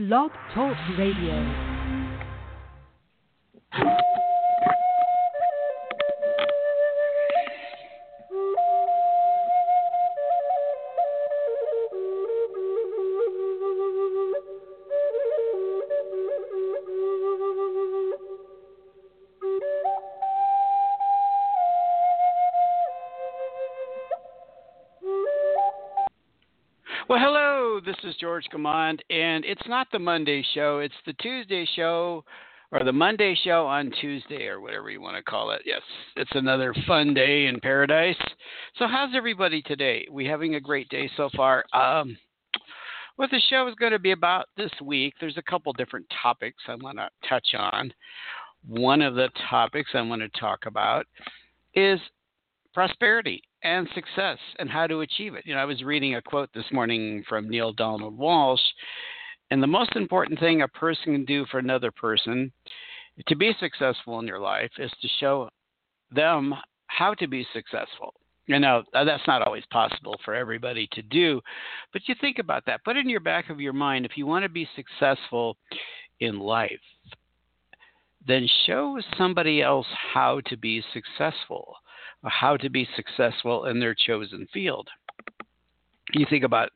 Blog Talk Radio. George Command, and it's not the Monday show, it's the Tuesday show, or the Monday show on Tuesday, or whatever you want to call it. Yes, it's another fun day in paradise. So, how's everybody today? We having a great day so far. Um, what the show is going to be about this week, there's a couple different topics I want to touch on. One of the topics I want to talk about is prosperity and success and how to achieve it. You know, I was reading a quote this morning from Neale Donald Walsch, and the most important thing a person can do for another person to be successful in your life is to show them how to be successful. You know, uh, that's not always possible for everybody to do, but you think about that. Put in your back of your mind if you want to be successful in life, then show somebody else how to be successful how to be successful in their chosen field. You think about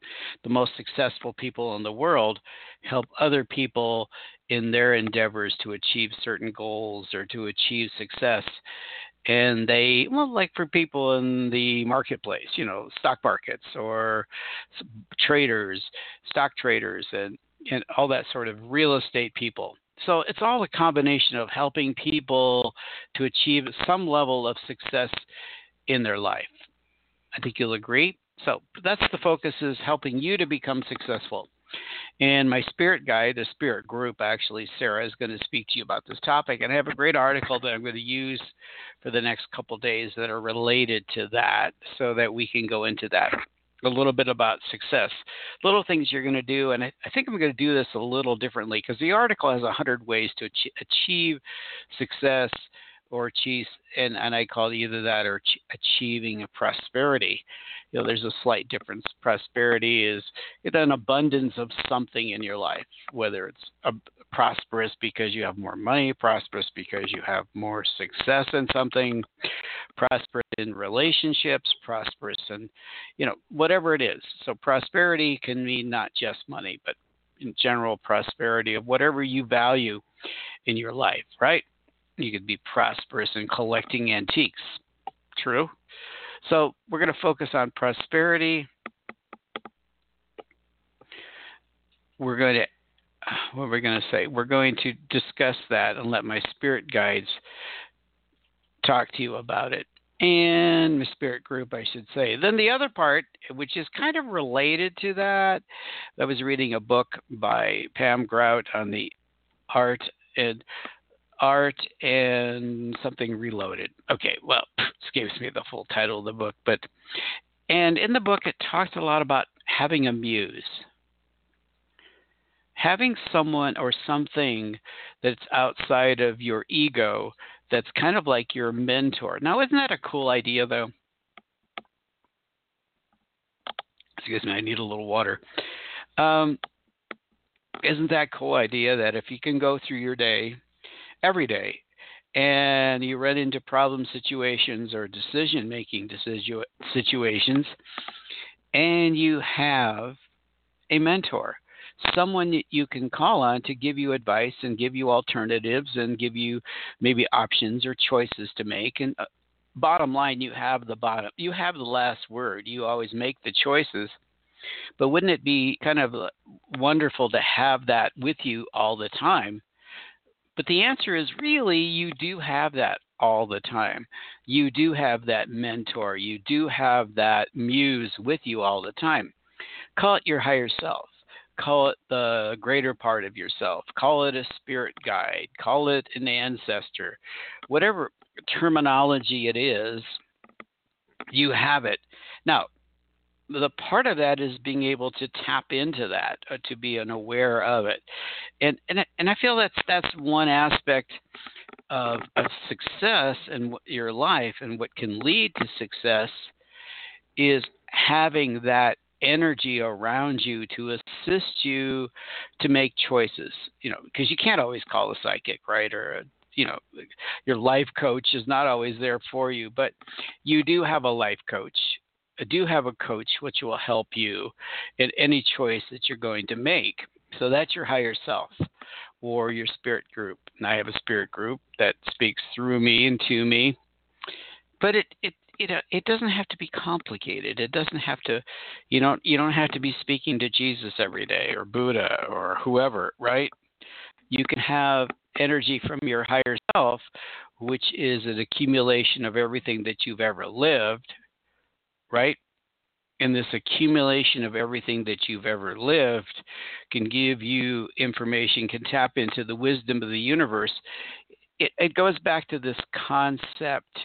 the most successful people in the world help other people in their endeavors to achieve certain goals or to achieve success. And they, well, like for people in the marketplace, you know, stock markets or traders, stock traders, and, and all that sort of real estate people so it's all a combination of helping people to achieve some level of success in their life. I think you'll agree. So that's the focus is helping you to become successful. And my spirit guide, the spirit group, actually, Sara is going to speak to you about this topic. And I have a great article that I'm going to use for the next couple days that are related to that so that we can go into that a little bit about success, little things you're going to do. And I, I think I'm going to do this a little differently because the article has 100 ways to achieve success or achieve, and, and I call it either that or achieving prosperity. You know, there's a slight difference. Prosperity is an abundance of something in your life, whether it's a, prosperous because you have more money, prosperous because you have more success in something, prosperous in relationships, prosperous in, you know, whatever it is. So prosperity can mean not just money, but in general prosperity of whatever you value in your life, right? You could be prosperous in collecting antiques. True. So we're going to focus on prosperity. We're going to what we're going to say. We're going to discuss that and let my spirit guides talk to you about it. And my spirit group, I should say. Then the other part, which is kind of related to that, I was reading a book by Pam Grout on the art and art and something reloaded. Okay, well, escapes me the full title of the book, but and in the book it talks a lot about having a muse having someone or something that's outside of your ego that's kind of like your mentor. Now, isn't that a cool idea, though? Excuse me, I need a little water. Um, isn't that a cool idea that if you can go through your day every day and you run into problem situations or decision making situations and you have a mentor someone that you can call on to give you advice and give you alternatives and give you maybe options or choices to make and uh, bottom line you have the bottom you have the last word you always make the choices but wouldn't it be kind of uh, wonderful to have that with you all the time but the answer is really you do have that all the time. You do have that mentor. You do have that muse with you all the time. Call it your higher self call it the greater part of yourself, call it a spirit guide, call it an ancestor, whatever terminology it is, you have it. Now, the part of that is being able to tap into that, uh, to be an aware of it, and and and I feel that's that's one aspect of, of success in your life, and what can lead to success is having that energy around you to assist you to make choices. You know, because you can't always call a psychic, right? Or you know, your life coach is not always there for you, but you do have a life coach. Do have a coach which will help you in any choice that you're going to make. So that's your higher self or your spirit group. And I have a spirit group that speaks through me and to me. But it, it it uh, it doesn't have to be complicated. It doesn't have to, you know, you don't have to be speaking to Jesus every day or Buddha or whoever, right? You can have energy from your higher self, which is an accumulation of everything that you've ever lived, right? And this accumulation of everything that you've ever lived can give you information, can tap into the wisdom of the universe. It, it goes back to this concept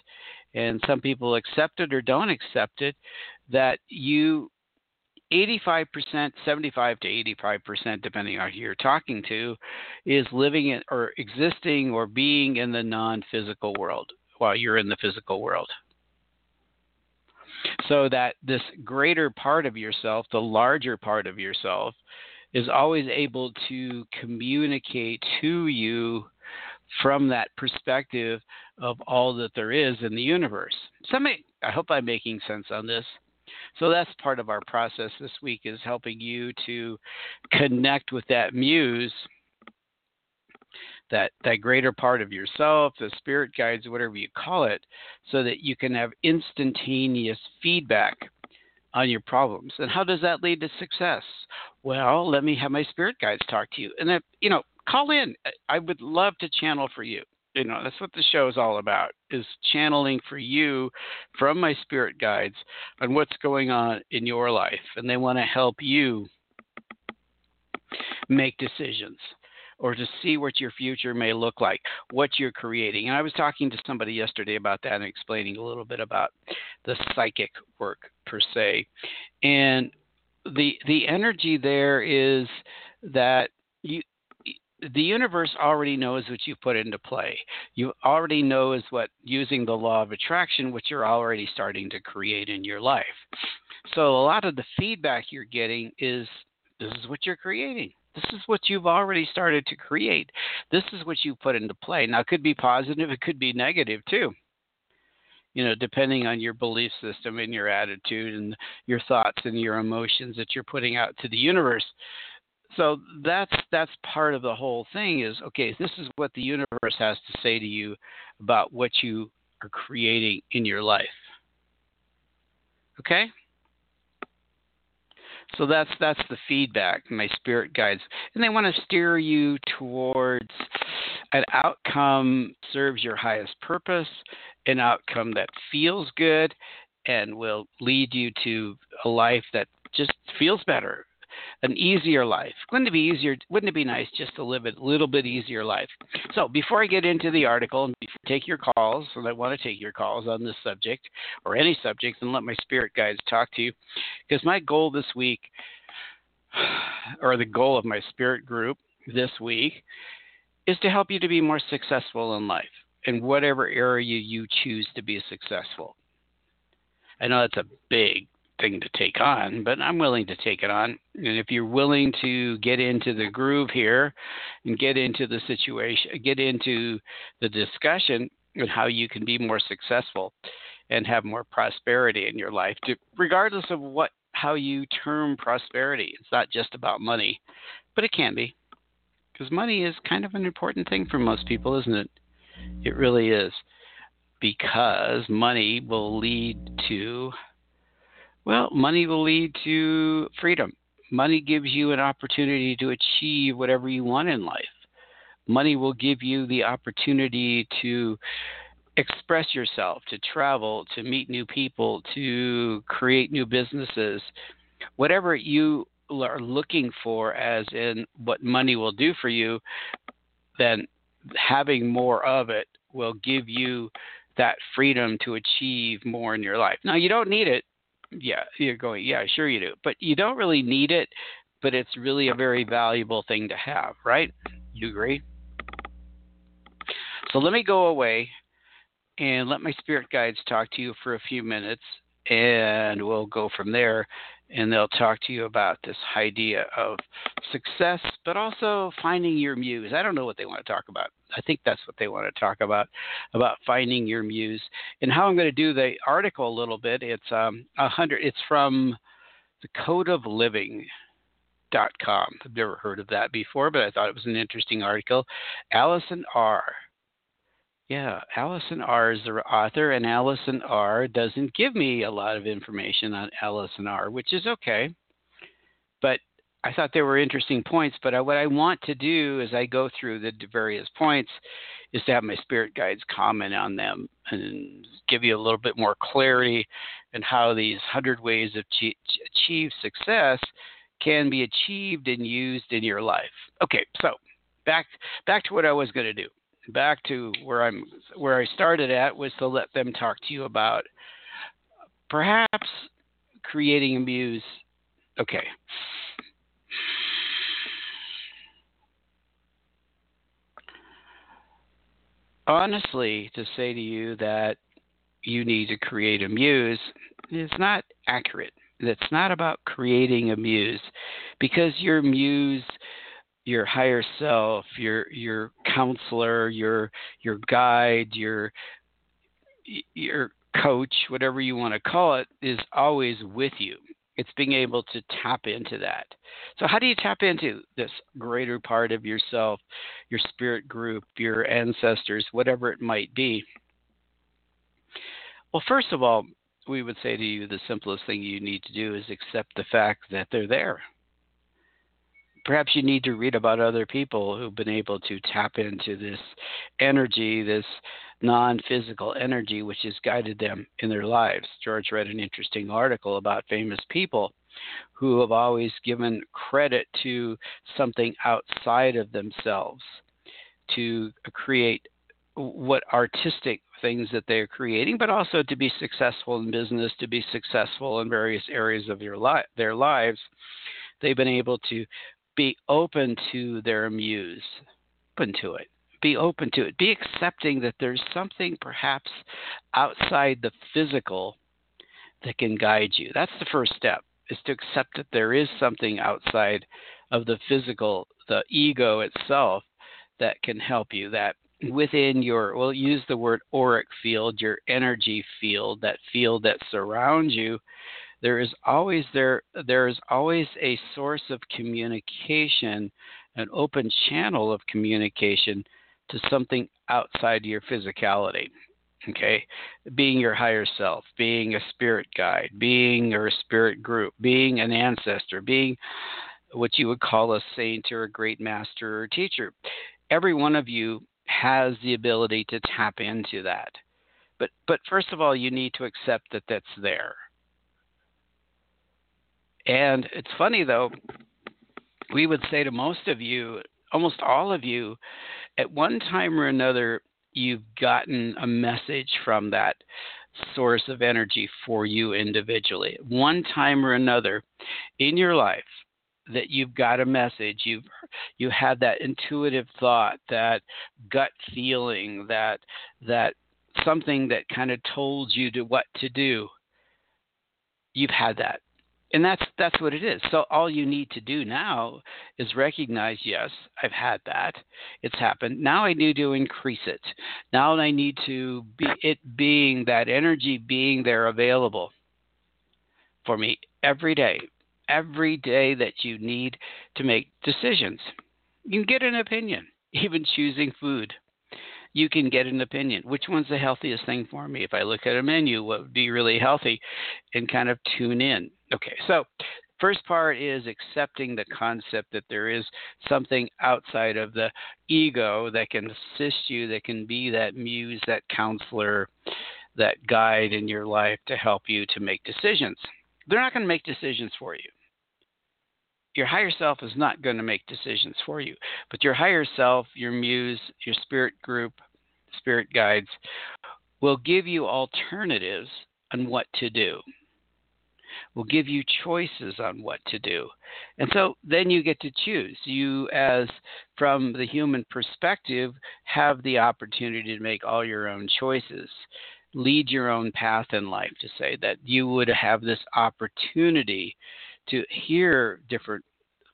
and some people accept it or don't accept it, that you 85%, 75 to 85%, depending on who you're talking to, is living in, or existing or being in the non physical world while you're in the physical world. So that this greater part of yourself, the larger part of yourself, is always able to communicate to you from that perspective of all that there is in the universe. So I hope I'm making sense on this. So that's part of our process this week is helping you to connect with that muse, that that greater part of yourself, the spirit guides, whatever you call it, so that you can have instantaneous feedback on your problems. And how does that lead to success? Well, let me have my spirit guides talk to you. And that, you know, call in. I would love to channel for you. You know, that's what the show is all about is channeling for you from my spirit guides on what's going on in your life. And they want to help you make decisions or to see what your future may look like, what you're creating. And I was talking to somebody yesterday about that and explaining a little bit about the psychic work per se. And the the energy there is that you the universe already knows what you put into play. You already knows what using the law of attraction, which you're already starting to create in your life. So a lot of the feedback you're getting is this is what you're creating. This is what you've already started to create. This is what you put into play. Now, it could be positive, it could be negative too. You know, depending on your belief system and your attitude and your thoughts and your emotions that you're putting out to the universe so that's that's part of the whole thing is okay this is what the universe has to say to you about what you are creating in your life. Okay? So that's that's the feedback. My spirit guides. And they want to steer you towards an outcome serves your highest purpose an outcome that feels good and will lead you to a life that just feels better an easier life. Wouldn't it be easier? Wouldn't it be nice just to live a little bit easier life? So before I get into the article and take your calls, and I want to take your calls on this subject or any subject, and let my spirit guides talk to you, because my goal this week, or the goal of my spirit group this week, is to help you to be more successful in life in whatever area you choose to be successful. I know that's a big thing to take on, but I'm willing to take it on. And if you're willing to get into the groove here and get into the situation, get into the discussion and how you can be more successful and have more prosperity in your life, to, regardless of what how you term prosperity. It's not just about money, but it can be. Because money is kind of an important thing for most people, isn't it? It really is. Because money will lead to well, money will lead to freedom. Money gives you an opportunity to achieve whatever you want in life. Money will give you the opportunity to express yourself, to travel, to meet new people, to create new businesses. Whatever you are looking for, as in what money will do for you, then having more of it will give you that freedom to achieve more in your life. Now, you don't need it yeah, you're going, yeah, sure you do. But you don't really need it, but it's really a very valuable thing to have, right? You agree? So let me go away and let my spirit guides talk to you for a few minutes, and we'll go from there and they'll talk to you about this idea of success, but also finding your muse. I don't know what they want to talk about. I think that's what they want to talk about, about finding your muse. And how I'm going to do the article a little bit. It's um hundred. It's from the Code of Living. Dot com. I've never heard of that before, but I thought it was an interesting article. Allison R. Yeah, Allison R is the author, and Allison R doesn't give me a lot of information on Allison R, which is okay. But I thought there were interesting points. But what I want to do as I go through the various points is to have my spirit guides comment on them and give you a little bit more clarity in how these hundred ways of achieve success can be achieved and used in your life. Okay, so back back to what I was going to do back to where I'm where I started at was to let them talk to you about perhaps creating a muse. Okay. Honestly, to say to you that you need to create a muse is not accurate. That's not about creating a muse because your muse your higher self, your your counselor, your your guide, your your coach, whatever you want to call it, is always with you. It's being able to tap into that. So, how do you tap into this greater part of yourself, your spirit group, your ancestors, whatever it might be? Well, first of all, we would say to you the simplest thing you need to do is accept the fact that they're there perhaps you need to read about other people who've been able to tap into this energy, this non physical energy, which has guided them in their lives. George read an interesting article about famous people who have always given credit to something outside of themselves to create what artistic things that they're creating, but also to be successful in business, to be successful in various areas of their lives. They've been able to be open to their muse, open to it. Be open to it. Be accepting that there's something perhaps outside the physical that can guide you. That's the first step, is to accept that there is something outside of the physical, the ego itself, that can help you, that within your, we'll use the word auric field, your energy field, that field that surrounds you, there is always there there is always a source of communication, an open channel of communication to something outside your physicality. Okay, being your higher self, being a spirit guide, being your spirit group, being an ancestor, being what you would call a saint or a great master or teacher. Every one of you has the ability to tap into that. But but first of all, you need to accept that that's there. And it's funny though, we would say to most of you, almost all of you, at one time or another, you've gotten a message from that source of energy for you individually. One time or another in your life, that you've got a message you've you had that intuitive thought that gut feeling that that something that kind of told you to what to do you've had that and that's that's what it is. So all you need to do now is recognize, yes, I've had that. It's happened. Now I need to increase it. Now I need to be it being that energy being there available for me every day. Every day that you need to make decisions. You can get an opinion, even choosing food you can get an opinion. Which one's the healthiest thing for me? If I look at a menu, what would be really healthy and kind of tune in. Okay, so first part is accepting the concept that there is something outside of the ego that can assist you, that can be that muse, that counselor, that guide in your life to help you to make decisions. They're not going to make decisions for you. Your higher self is not going to make decisions for you, but your higher self, your muse, your spirit group, spirit guides will give you alternatives on what to do will give you choices on what to do. And so then you get to choose. You, as from the human perspective, have the opportunity to make all your own choices. lead your own path in life to say that you would have this opportunity to hear different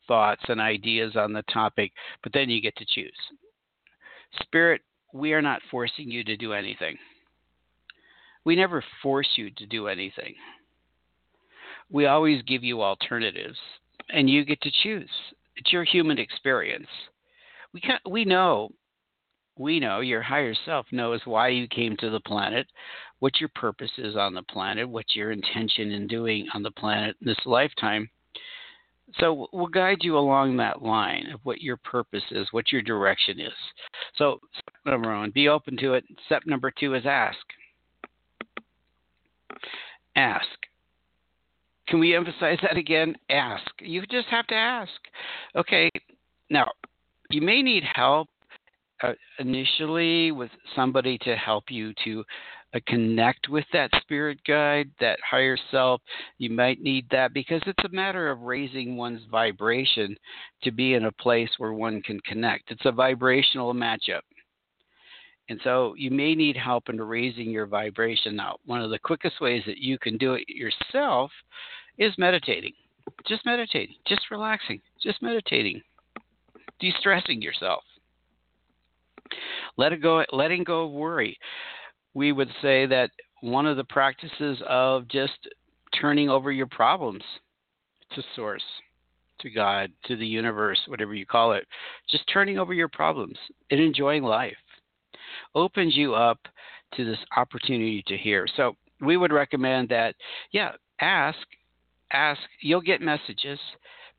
thoughts and ideas on the topic, but then you get to choose. Spirit, we are not forcing you to do anything. We never force you to do anything. We always give you alternatives, and you get to choose. It's your human experience. We can we know we know your higher self knows why you came to the planet, what your purpose is on the planet, what your intention in doing on the planet in this lifetime. So we'll guide you along that line of what your purpose is, what your direction is. So step number one, be open to it. Step number two is ask. Ask. Can we emphasize that again? Ask. You just have to ask. Okay, now you may need help uh, initially with somebody to help you to uh, connect with that spirit guide, that higher self. You might need that because it's a matter of raising one's vibration to be in a place where one can connect. It's a vibrational matchup. And so you may need help in raising your vibration. Now, one of the quickest ways that you can do it yourself is meditating. Just meditating, just relaxing, just meditating, de stressing yourself. Let it go, letting go of worry. We would say that one of the practices of just turning over your problems to Source, to God, to the universe, whatever you call it, just turning over your problems and enjoying life opens you up to this opportunity to hear. So we would recommend that, yeah, ask, ask. You'll get messages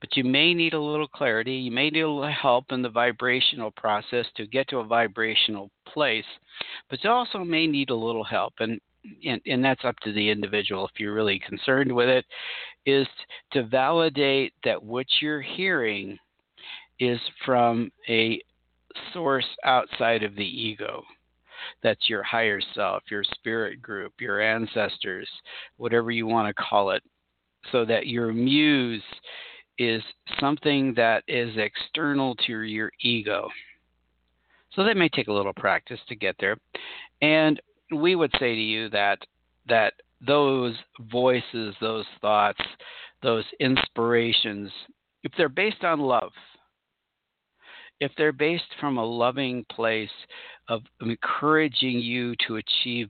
but you may need a little clarity. You may need a little help in the vibrational process to get to a vibrational place, but you also may need a little help. And and, and that's up to the individual if you're really concerned with it, is to validate that what you're hearing is from a source outside of the ego. That's your higher self, your spirit group, your ancestors, whatever you want to call it, so that your muse is something that is external to your ego. So that may take a little practice to get there. And we would say to you that that those voices, those thoughts, those inspirations, if they're based on love, if they're based from a loving place of encouraging you to achieve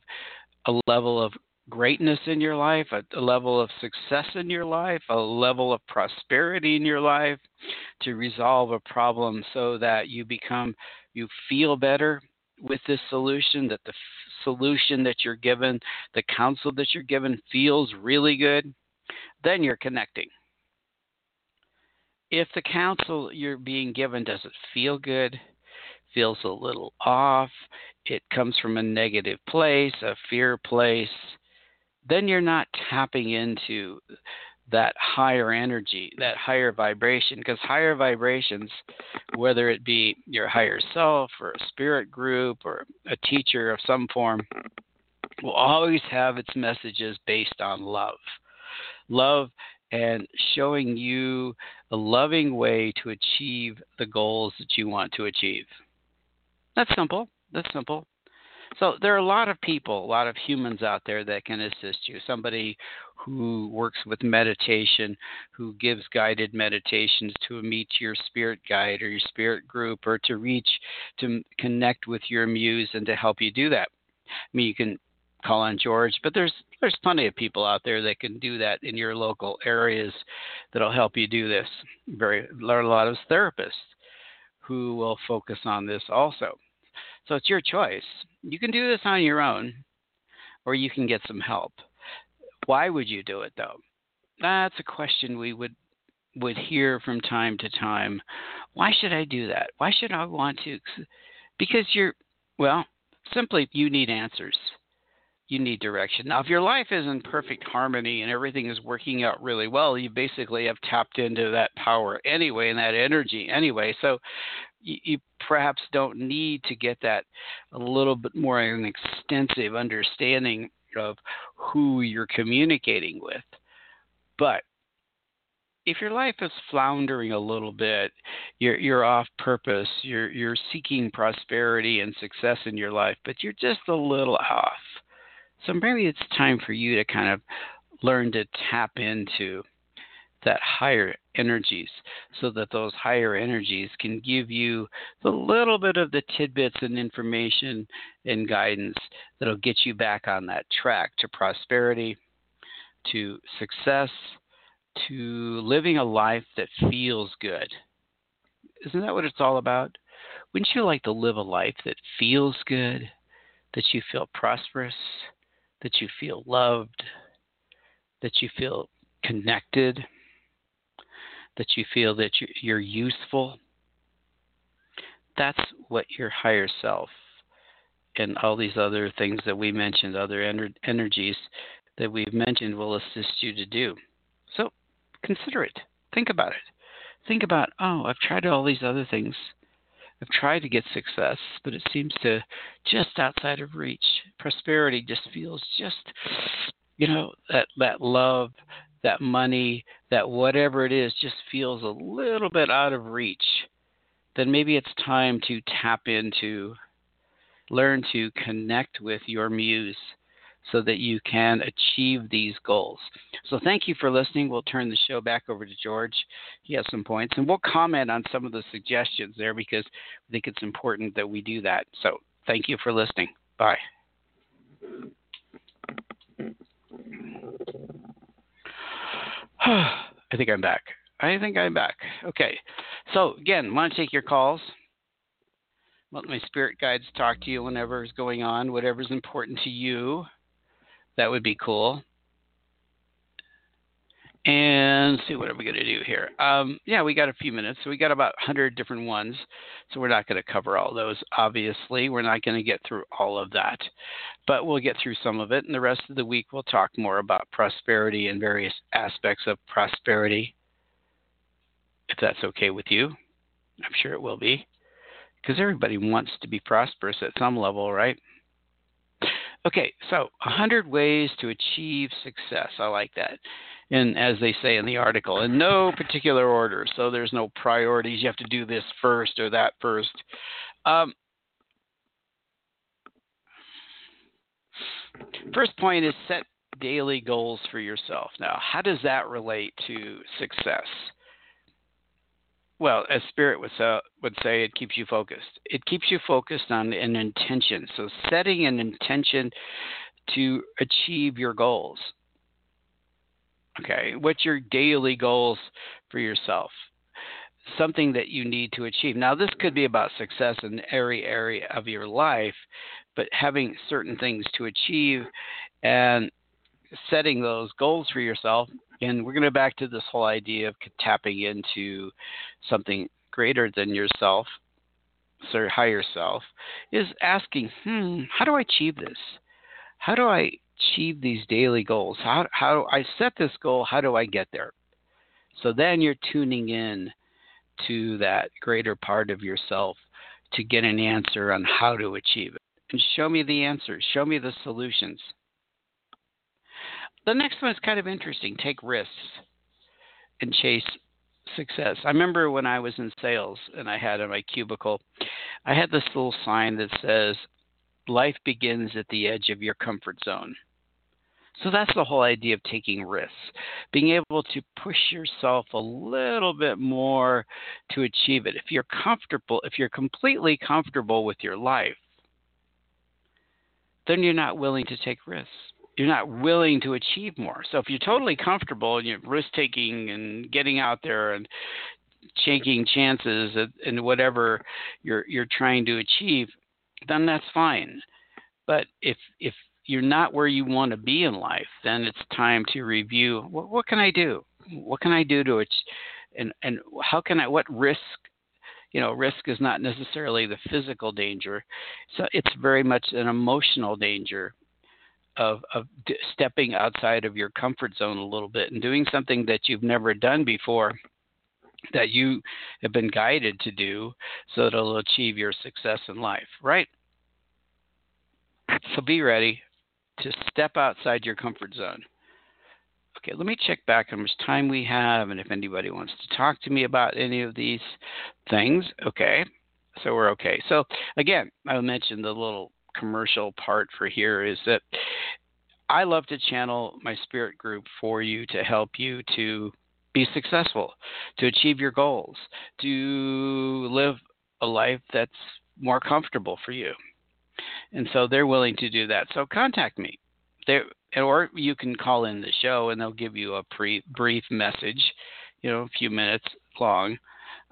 a level of greatness in your life, a, a, level of success in your life, a level of prosperity in your life, to resolve a problem so that you become, you feel better with this solution, that the f- solution that you're given, the counsel that you're given feels really good, then you're connecting. If the counsel you're being given doesn't feel good, feels a little off, it comes from a negative place, a fear place, then you're not tapping into that higher energy, that higher vibration, because higher vibrations, whether it be your higher self or a spirit group or a teacher of some form, will always have its messages based on love. Love and showing you a loving way to achieve the goals that you want to achieve. That's simple. That's simple. So there are a lot of people, a lot of humans out there that can assist you. Somebody who works with meditation, who gives guided meditations to meet your spirit guide or your spirit group, or to reach to connect with your muse and to help you do that. I mean, you can call on George, but there's there's plenty of people out there that can do that in your local areas that'll help you do this. Very are a lot of therapists who will focus on this also. So it's your choice. You can do this on your own, or you can get some help. Why would you do it though? That's a question we would would hear from time to time. Why should I do that? Why should I want to? Because you're well, simply you need answers. You need direction. Now, if your life is in perfect harmony and everything is working out really well, you basically have tapped into that power anyway and that energy anyway. So you, you perhaps don't need to get that a little bit more an extensive understanding of who you're communicating with. But if your life is floundering a little bit, you're you're off purpose, you're you're seeking prosperity and success in your life, but you're just a little off. So maybe it's time for you to kind of learn to tap into that higher energies so that those higher energies can give you the little bit of the tidbits and information and guidance that'll get you back on that track to prosperity, to success, to living a life that feels good. Isn't that what it's all about? Wouldn't you like to live a life that feels good, that you feel prosperous, that you feel loved, that you feel connected? that you feel that you're useful, that's what your higher self and all these other things that we mentioned, other ener- energies that we've mentioned, will assist you to do. So consider it. Think about it. Think about, oh, I've tried all these other things. I've tried to get success, but it seems to just outside of reach. Prosperity just feels just, you know, that that love, that money, that whatever it is just feels a little bit out of reach, then maybe it's time to tap into, learn to connect with your muse so that you can achieve these goals. So thank you for listening. We'll turn the show back over to George. He has some points, and we'll comment on some of the suggestions there because I think it's important that we do that. So thank you for listening. Bye. I think I'm back. I think I'm back. Okay. So, again, want to take your calls. Let my spirit guides talk to you whenever is going on, whatever's important to you. That would be cool and see what are we going to do here. Um, yeah, we got a few minutes, so we got about 100 different ones. So we're not going to cover all those. Obviously, we're not going to get through all of that, but we'll get through some of it. And the rest of the week, we'll talk more about prosperity and various aspects of prosperity. If that's okay with you, I'm sure it will be, because everybody wants to be prosperous at some level, right? Okay, so 100 ways to achieve success. I like that. In as they say in the article in no particular order so there's no priorities. You have to do this first or that first. Um, first point is set daily goals for yourself. Now how does that relate to success well as spirit would, say, would say it keeps you focused it keeps you focused on an intention so setting an intention to achieve your goals Okay, what's your daily goals for yourself? Something that you need to achieve. Now, this could be about success in every area of your life, but having certain things to achieve and setting those goals for yourself. And we're going to back to this whole idea of tapping into something greater than yourself, so higher self, is asking, hmm, how do I achieve this? How do I achieve these daily goals? How how do I set this goal? How do I get there? So then you're tuning in to that greater part of yourself to get an answer on how to achieve it. And show me the answers. Show me the solutions. The next one is kind of interesting. Take risks and chase success. I remember when I was in sales and I had in my cubicle, I had this little sign that says, Life begins at the edge of your comfort zone. So that's the whole idea of taking risks, being able to push yourself a little bit more to achieve it. If you're comfortable, if you're completely comfortable with your life, then you're not willing to take risks. You're not willing to achieve more. So if you're totally comfortable and you're risk taking and getting out there and taking chances and whatever you're you're trying to achieve, then that's fine. But if if you're not where you want to be in life, then it's time to review what, what can I do? What can I do to it? And, and how can I, what risk, you know, risk is not necessarily the physical danger. So it's very much an emotional danger of, of stepping outside of your comfort zone a little bit and doing something that you've never done before that you have been guided to do so that it'll achieve your success in life, right? So be ready to step outside your comfort zone. Okay, let me check back how much time we have and if anybody wants to talk to me about any of these things. Okay, so we're okay. So, again, I mentioned the little commercial part for here is that I love to channel my spirit group for you to help you to be successful, to achieve your goals, to live a life that's more comfortable for you. And so they're willing to do that. So contact me. They or you can call in the show and they'll give you a pre, brief message, you know, a few minutes long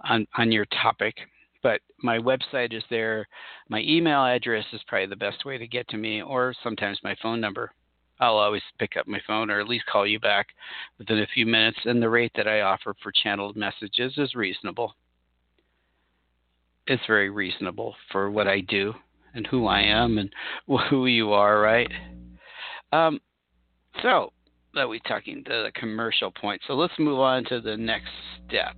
on on your topic. But my website is there. My email address is probably the best way to get to me, or sometimes my phone number. I'll always pick up my phone or at least call you back within a few minutes. And the rate that I offer for channeled messages is reasonable. It's very reasonable for what I do and who I am and who you are, right? Um, so that we're talking to the commercial point. So let's move on to the next step.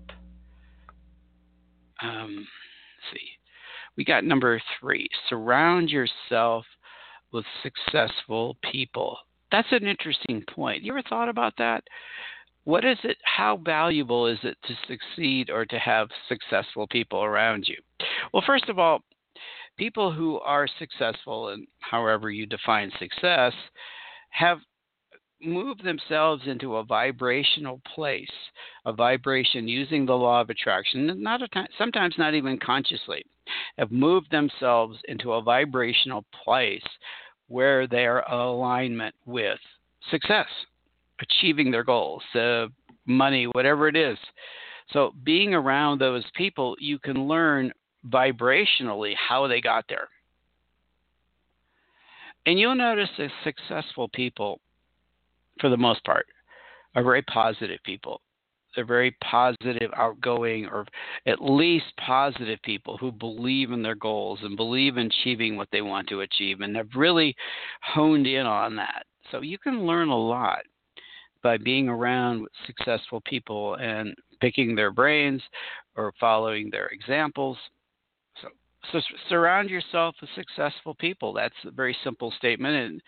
Um, see. We got number three. Surround yourself with successful people. That's an interesting point. You ever thought about that? What is it? How valuable is it to succeed or to have successful people around you? Well, first of all, people who are successful, and however you define success, have moved themselves into a vibrational place, a vibration using the law of attraction, not time, sometimes not even consciously, have moved themselves into a vibrational place where they're alignment with success, achieving their goals, uh, money, whatever it is. So, being around those people, you can learn vibrationally how they got there. And you'll notice that successful people, for the most part, are very positive people. They're very positive, outgoing, or at least positive people who believe in their goals and believe in achieving what they want to achieve and have really honed in on that. So you can learn a lot by being around successful people and picking their brains or following their examples. So, surround yourself with successful people. That's a very simple statement, and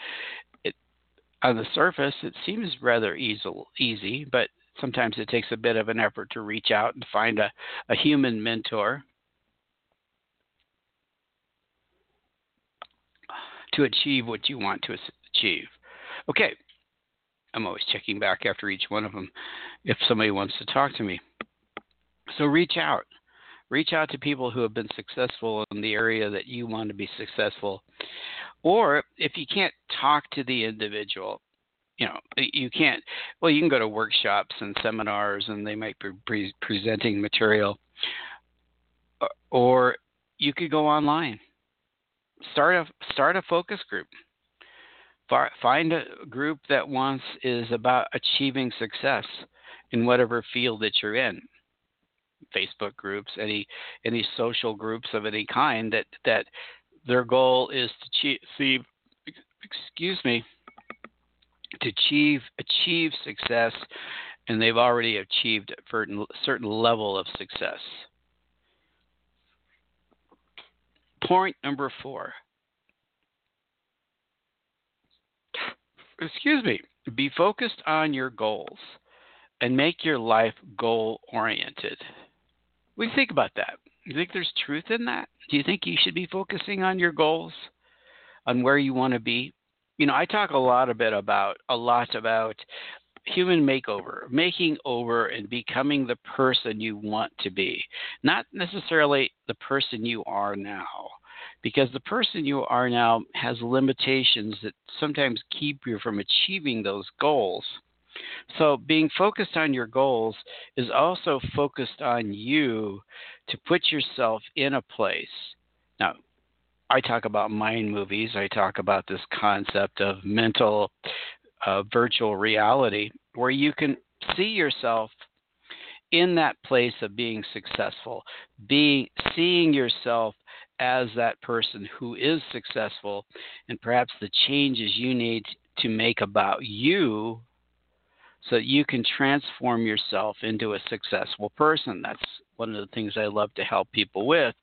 on the surface it seems rather easy, but sometimes it takes a bit of an effort to reach out and find a, a human mentor to achieve what you want to achieve. Okay, I'm always checking back after each one of them if somebody wants to talk to me. So reach out. Reach out to people who have been successful in the area that you want to be successful. Or if you can't talk to the individual, you know you can't well you can go to workshops and seminars and they might be pre- presenting material. Or you could go online. Start a start a focus group. Find a group that wants is about achieving success in whatever field that you're in. Facebook groups any any social groups of any kind that that their goal is to achieve excuse me to achieve achieve success, and they've already achieved a certain, certain level of success. Point number four. Excuse me. Be focused on your goals and make your life goal oriented. We think about that? You think there's truth in that? Do you think you should be focusing on your goals, on where you want to be? you know, I talk a lot a bit about a lot about human makeover, making over and becoming the person you want to be, not necessarily the person you are now. Because the person you are now has limitations that sometimes keep you from achieving those goals. So, being focused on your goals is also focused on you to put yourself in a place. Now, I talk about mind movies. I talk about this concept of mental uh, virtual reality where you can see yourself in that place of being successful, being seeing yourself as that person who is successful and perhaps the changes you need to make about you so that you can transform yourself into a successful person. That's one of the things I love to help people with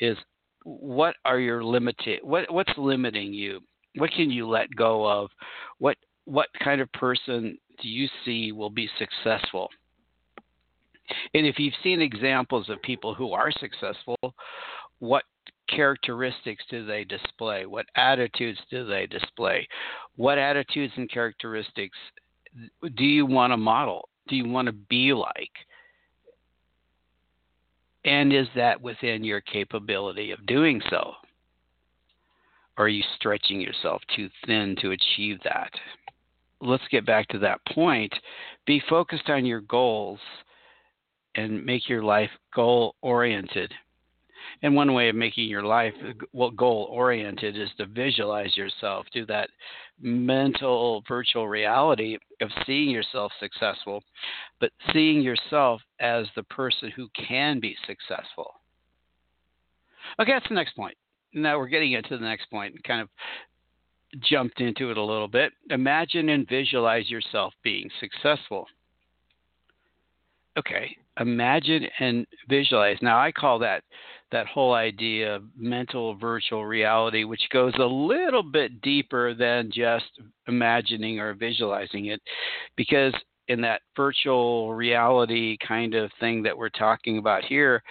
is what are your limited what what's limiting you? What can you let go of? What what kind of person do you see will be successful? And if you've seen examples of people who are successful, what characteristics do they display? What attitudes do they display? What attitudes and characteristics do you want to model? Do you want to be like? And is that within your capability of doing so? Or are you stretching yourself too thin to achieve that? Let's get back to that point. Be focused on your goals and make your life goal oriented. And one way of making your life uh, well, goal oriented is to visualize yourself, do that mental virtual reality of seeing yourself successful, but seeing yourself as the person who can be successful. Okay, that's the next point. Now we're getting into the next point and kind of jumped into it a little bit. Imagine and visualize yourself being successful. Okay, imagine and visualize. Now I call that that whole idea of mental virtual reality, which goes a little bit deeper than just imagining or visualizing it, because in that virtual reality kind of thing that we're talking about here,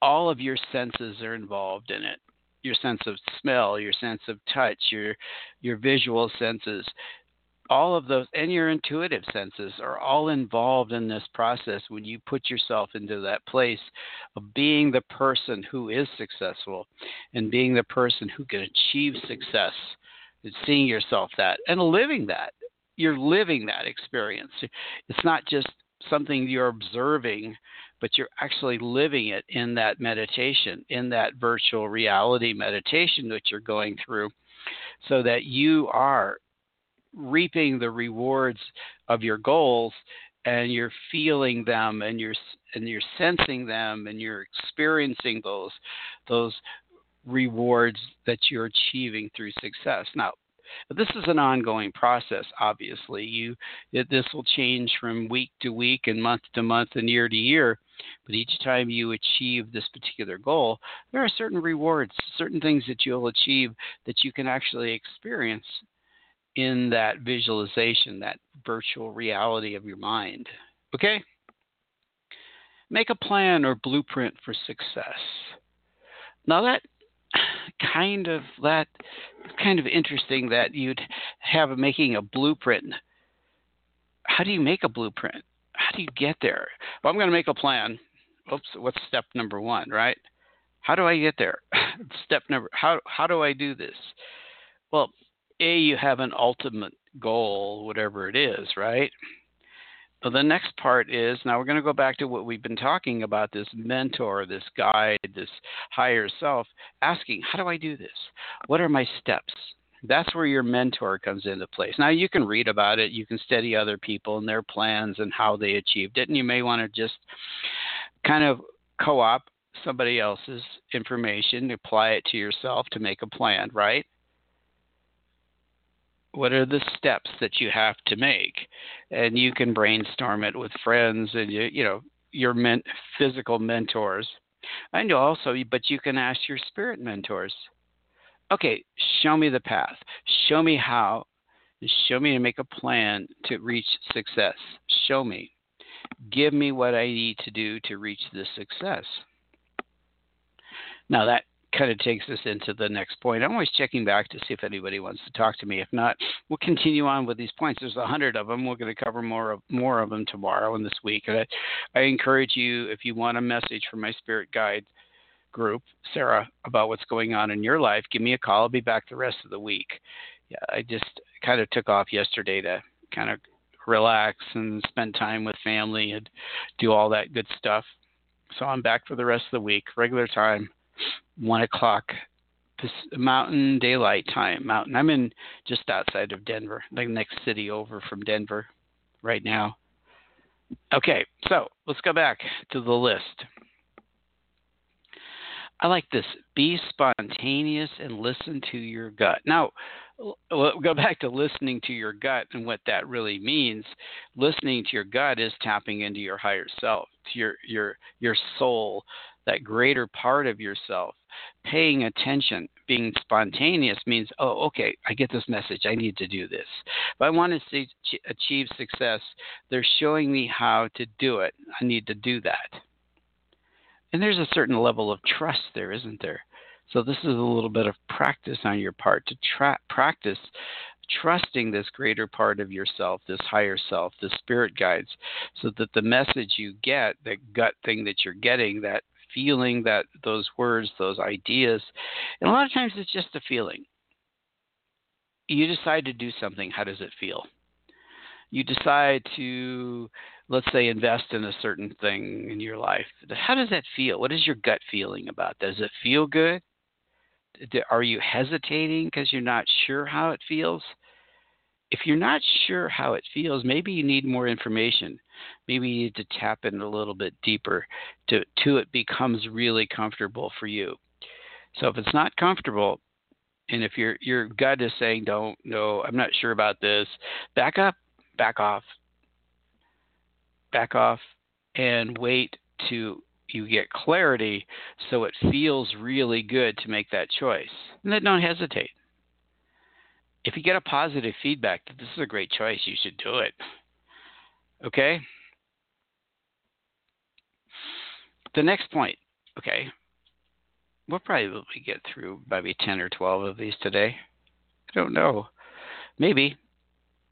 all of your senses are involved in it. Your sense of smell, your sense of touch, your your visual senses, all of those and your intuitive senses are all involved in this process when you put yourself into that place of being the person who is successful and being the person who can achieve success and seeing yourself that and living that. You're living that experience. It's not just something you're observing but you're actually living it in that meditation in that virtual reality meditation that you're going through so that you are reaping the rewards of your goals and you're feeling them and you're and you're sensing them and you're experiencing those those rewards that you're achieving through success. Now this is an ongoing process obviously. You this will change from week to week and month to month and year to year but each time you achieve this particular goal there are certain rewards certain things that you'll achieve that you can actually experience in that visualization, that virtual reality of your mind. Okay? Make a plan or blueprint for success. Now that kind of that kind of interesting that you'd have making a blueprint. How do you make a blueprint? How do you get there? Well, I'm going to make a plan. Oops, what's step number one, right? How do I get there? step number how how do I do this? Well, a, you have an ultimate goal, whatever it is, right? So the next part is now we're going to go back to what we've been talking about this mentor, this guide, this higher self, asking, How do I do this? What are my steps? That's where your mentor comes into place. Now, you can read about it, you can study other people and their plans and how they achieved it, and you may want to just kind of co op somebody else's information, apply it to yourself to make a plan, right? What are the steps that you have to make? And you can brainstorm it with friends and you, you know your men, physical mentors. And also but you can ask your spirit mentors. Okay show me the path. Show me how. Show me to make a plan to reach success. Show me. Give me what i need to do to reach this success. Now that kind of takes us into the next point. I'm always checking back to see if anybody wants to talk to me. If not, we'll continue on with these points. There's a hundred of them. We're going to cover more of more of them tomorrow and this week. And I, I encourage you, if you want a message from my spirit guide group, Sara, about what's going on in your life, give me a call. I'll be back the rest of the week. Yeah, I just kind of took off yesterday to kind of relax and spend time with family and do all that good stuff. So I'm back for the rest of the week, regular time one o'clock Mountain Daylight Time. Mountain. I'm in just outside of Denver, the next city over from Denver, right now. Okay, so let's go back to the list. I like this. Be spontaneous and listen to your gut. Now, go back to listening to your gut and what that really means. Listening to your gut is tapping into your higher self, to your your your soul, that greater part of yourself. Paying attention, being spontaneous means, oh, okay, I get this message. I need to do this. If I want to achieve success, they're showing me how to do it. I need to do that. And there's a certain level of trust there, isn't there? So this is a little bit of practice on your part to tra- practice trusting this greater part of yourself, this higher self, the spirit guides, so that the message you get, that gut thing that you're getting, that feeling, that those words, those ideas, and a lot of times it's just a feeling. You decide to do something. How does it feel? You decide to, let's say, invest in a certain thing in your life. How does that feel? What is your gut feeling about? Does it feel good? are you hesitating because you're not sure how it feels? If you're not sure how it feels, maybe you need more information. Maybe you need to tap in a little bit deeper to, to it becomes really comfortable for you. So if it's not comfortable, and if your your gut is saying don't no, I'm not sure about this, back up, back off, back off, and wait to you get clarity so it feels really good to make that choice. And then don't hesitate. If you get a positive feedback that this is a great choice, you should do it. Okay? The next point, okay, we'll probably get through maybe 10 or 12 of these today. I don't know. Maybe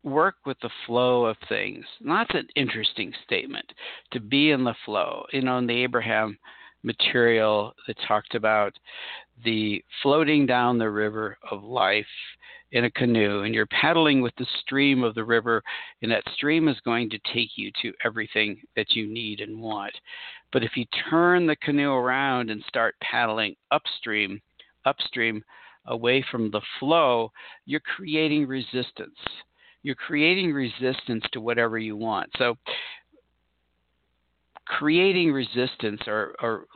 work with the flow of things. That's an interesting statement to be in the flow. You know, in the Abraham material that talked about the floating down the river of life in a canoe, and you're paddling with the stream of the river, and that stream is going to take you to everything that you need and want. But if you turn the canoe around and start paddling upstream, upstream, away from the flow, you're creating resistance you're creating resistance to whatever you want. So creating resistance or, or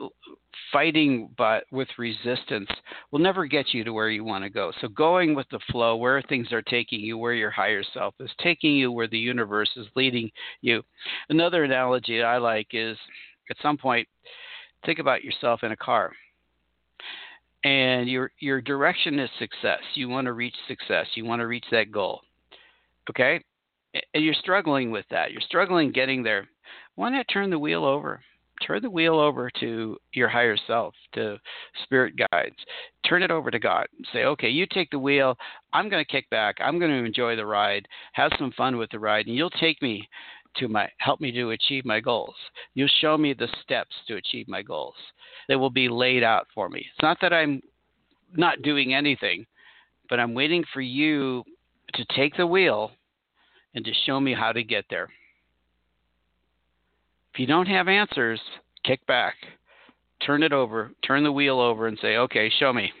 fighting but with resistance will never get you to where you want to go. So going with the flow, where things are taking you, where your higher self is taking you, where the universe is leading you. Another analogy I like is at some point think about yourself in a car. And your your direction is success. You want to reach success. You want to reach that goal okay, and you're struggling with that, you're struggling getting there, why not turn the wheel over? Turn the wheel over to your higher self, to spirit guides. Turn it over to God. Say, okay, you take the wheel. I'm going to kick back. I'm going to enjoy the ride, have some fun with the ride, and you'll take me to my help me to achieve my goals. You'll show me the steps to achieve my goals. They will be laid out for me. It's not that I'm not doing anything, but I'm waiting for you to take the wheel and to show me how to get there. If you don't have answers, kick back, turn it over, turn the wheel over, and say, okay, show me.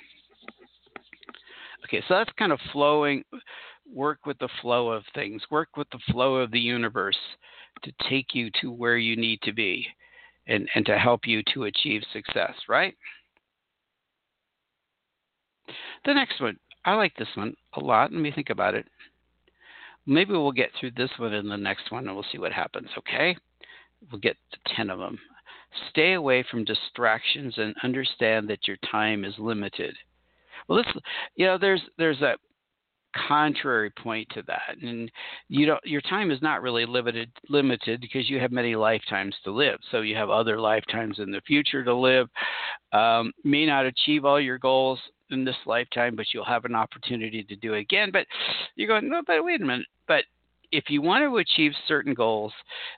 Okay, so that's kind of flowing. Work with the flow of things, work with the flow of the universe to take you to where you need to be and, and to help you to achieve success, right? The next one, I like this one a lot. Let me think about it. Maybe we'll get through this one and the next one and we'll see what happens, okay? We'll get to 10 of them. Stay away from distractions and understand that your time is limited. Well, this, you know, there's there's a contrary point to that, and you don't your time is not really limited limited because you have many lifetimes to live. So you have other lifetimes in the future to live. Um, may not achieve all your goals in this lifetime, but you'll have an opportunity to do it again. But you're going, no, but wait a minute. But if you want to achieve certain goals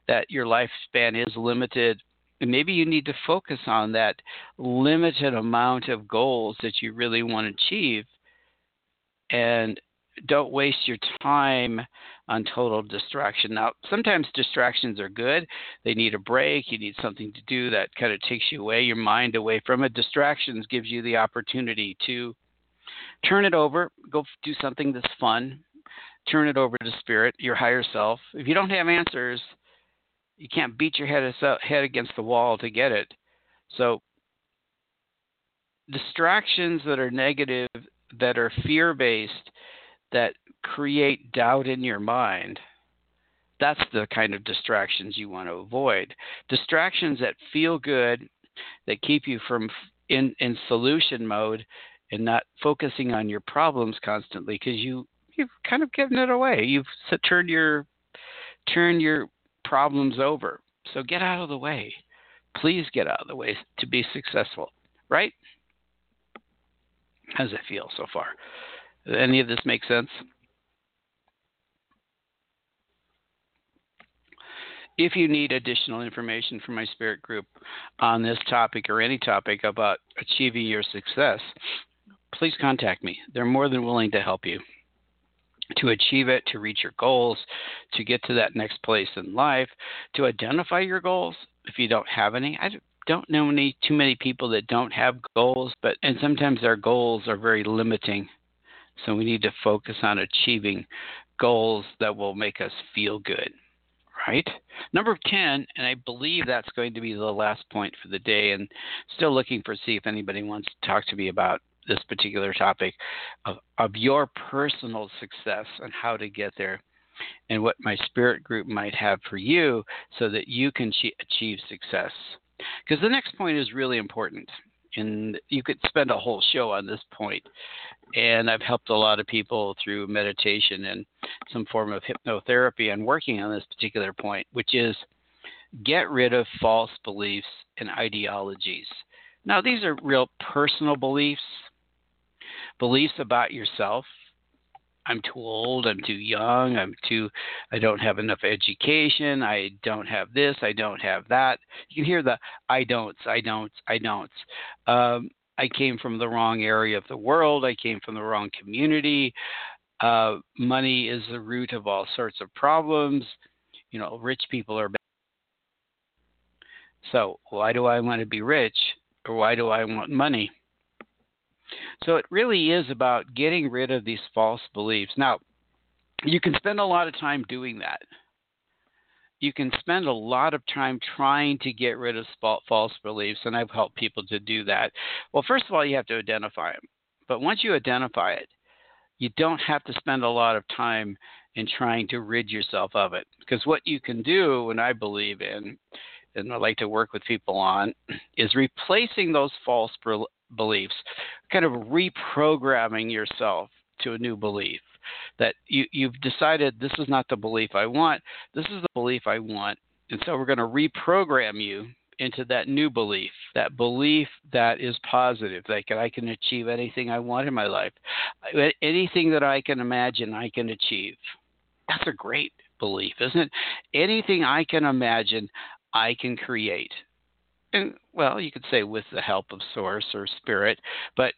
that your lifespan is limited, maybe you need to focus on that limited amount of goals that you really want to achieve and don't waste your time on total distraction. Now, sometimes distractions are good. They need a break. You need something to do that kind of takes you away, your mind away from it. Distractions gives you the opportunity to turn it over, go do something that's fun, turn it over to spirit, your higher self. If you don't have answers, you can't beat your head, head against the wall to get it. So, distractions that are negative, that are fear based, that create doubt in your mind, that's the kind of distractions you want to avoid. Distractions that feel good, that keep you from in, in solution mode and not focusing on your problems constantly because you you've kind of given it away. You've turned your turned your problems over. So get out of the way. Please get out of the way to be successful, right? How does it feel so far? Any of this make sense? If you need additional information from my spirit group on this topic or any topic about achieving your success, please contact me. They're more than willing to help you to achieve it, to reach your goals, to get to that next place in life, to identify your goals if you don't have any. I don't know any too many people that don't have goals, but and sometimes our goals are very limiting. So we need to focus on achieving goals that will make us feel good. Right? Number 10, and I believe that's going to be the last point for the day, and still looking for see if anybody wants to talk to me about this particular topic of, of your personal success and how to get there and what my spirit group might have for you so that you can achieve success. Because the next point is really important. And you could spend a whole show on this point. And I've helped a lot of people through meditation and some form of hypnotherapy and working on this particular point, which is get rid of false beliefs and ideologies. Now, these are real personal beliefs beliefs about yourself. I'm too old, I'm too young, I'm too I don't have enough education, I don't have this, I don't have that. You can hear the I don't, I don't, I don't. Um, I came from the wrong area of the world, I came from the wrong community. Uh, money is the root of all sorts of problems. You know, rich people are bad. So, why do I want to be rich or why do I want money? So it really is about getting rid of these false beliefs. Now, you can spend a lot of time doing that. You can spend a lot of time trying to get rid of false beliefs, and I've helped people to do that. Well, first of all, you have to identify them. But once you identify it, you don't have to spend a lot of time in trying to rid yourself of it. Because what you can do, and I believe in, and I like to work with people on, is replacing those false beliefs, kind of reprogramming yourself to a new belief that you, you've decided this is not the belief I want, this is the belief I want. And so we're going to reprogram you into that new belief, that belief that is positive, that I can achieve anything I want in my life. Anything that I can imagine, I can achieve. That's a great belief, isn't it? Anything I can imagine, I can create and well, you could say with the help of source or spirit, but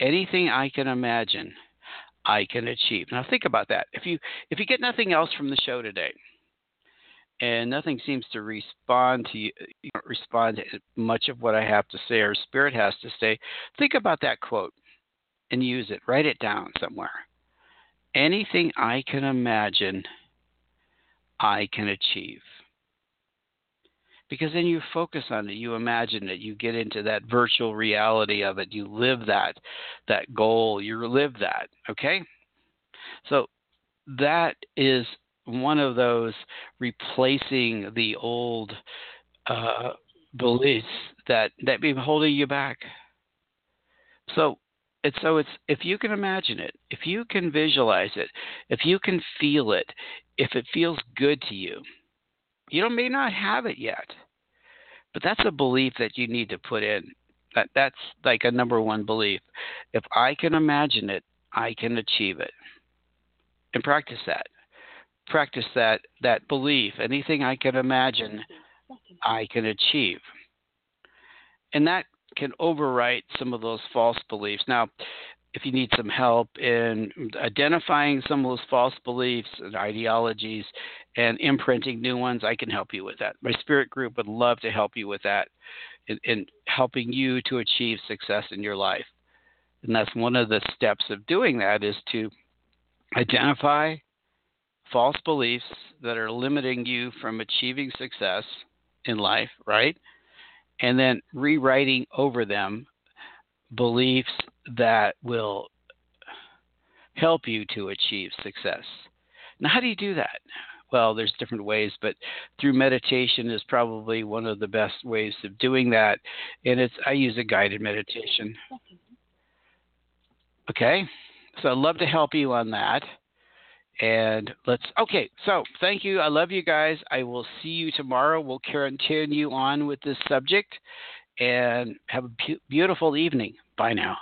anything I can imagine, I can achieve. Now think about that. If you if you get nothing else from the show today, and nothing seems to respond to you, you don't respond to much of what I have to say or spirit has to say, think about that quote and use it. Write it down somewhere. Anything I can imagine, I can achieve because then you focus on it. You imagine it. You get into that virtual reality of it. You live that that goal. You live that okay? So that is one of those replacing the old uh, beliefs that that be holding you back. So it's so it's if you can imagine it if you can visualize it if you can feel it if it feels good to you you may not have it yet, but that's a belief that you need to put in. That that's like a number one belief. If I can imagine it, I can achieve it. And practice that. Practice that that belief. Anything I can imagine, I can achieve. And that can overwrite some of those false beliefs. Now, if you need some help in identifying some of those false beliefs and ideologies and imprinting new ones, I can help you with that. My spirit group would love to help you with that in, in helping you to achieve success in your life. And that's one of the steps of doing that is to identify false beliefs that are limiting you from achieving success in life, right? And then rewriting over them beliefs that will help you to achieve success. Now, how do you do that? Well, there's different ways, but through meditation is probably one of the best ways of doing that. And it's I use a guided meditation. Okay, so I'd love to help you on that. And let's okay. So thank you. I love you guys. I will see you tomorrow. We'll continue on with this subject, and have a beautiful evening. Bye now.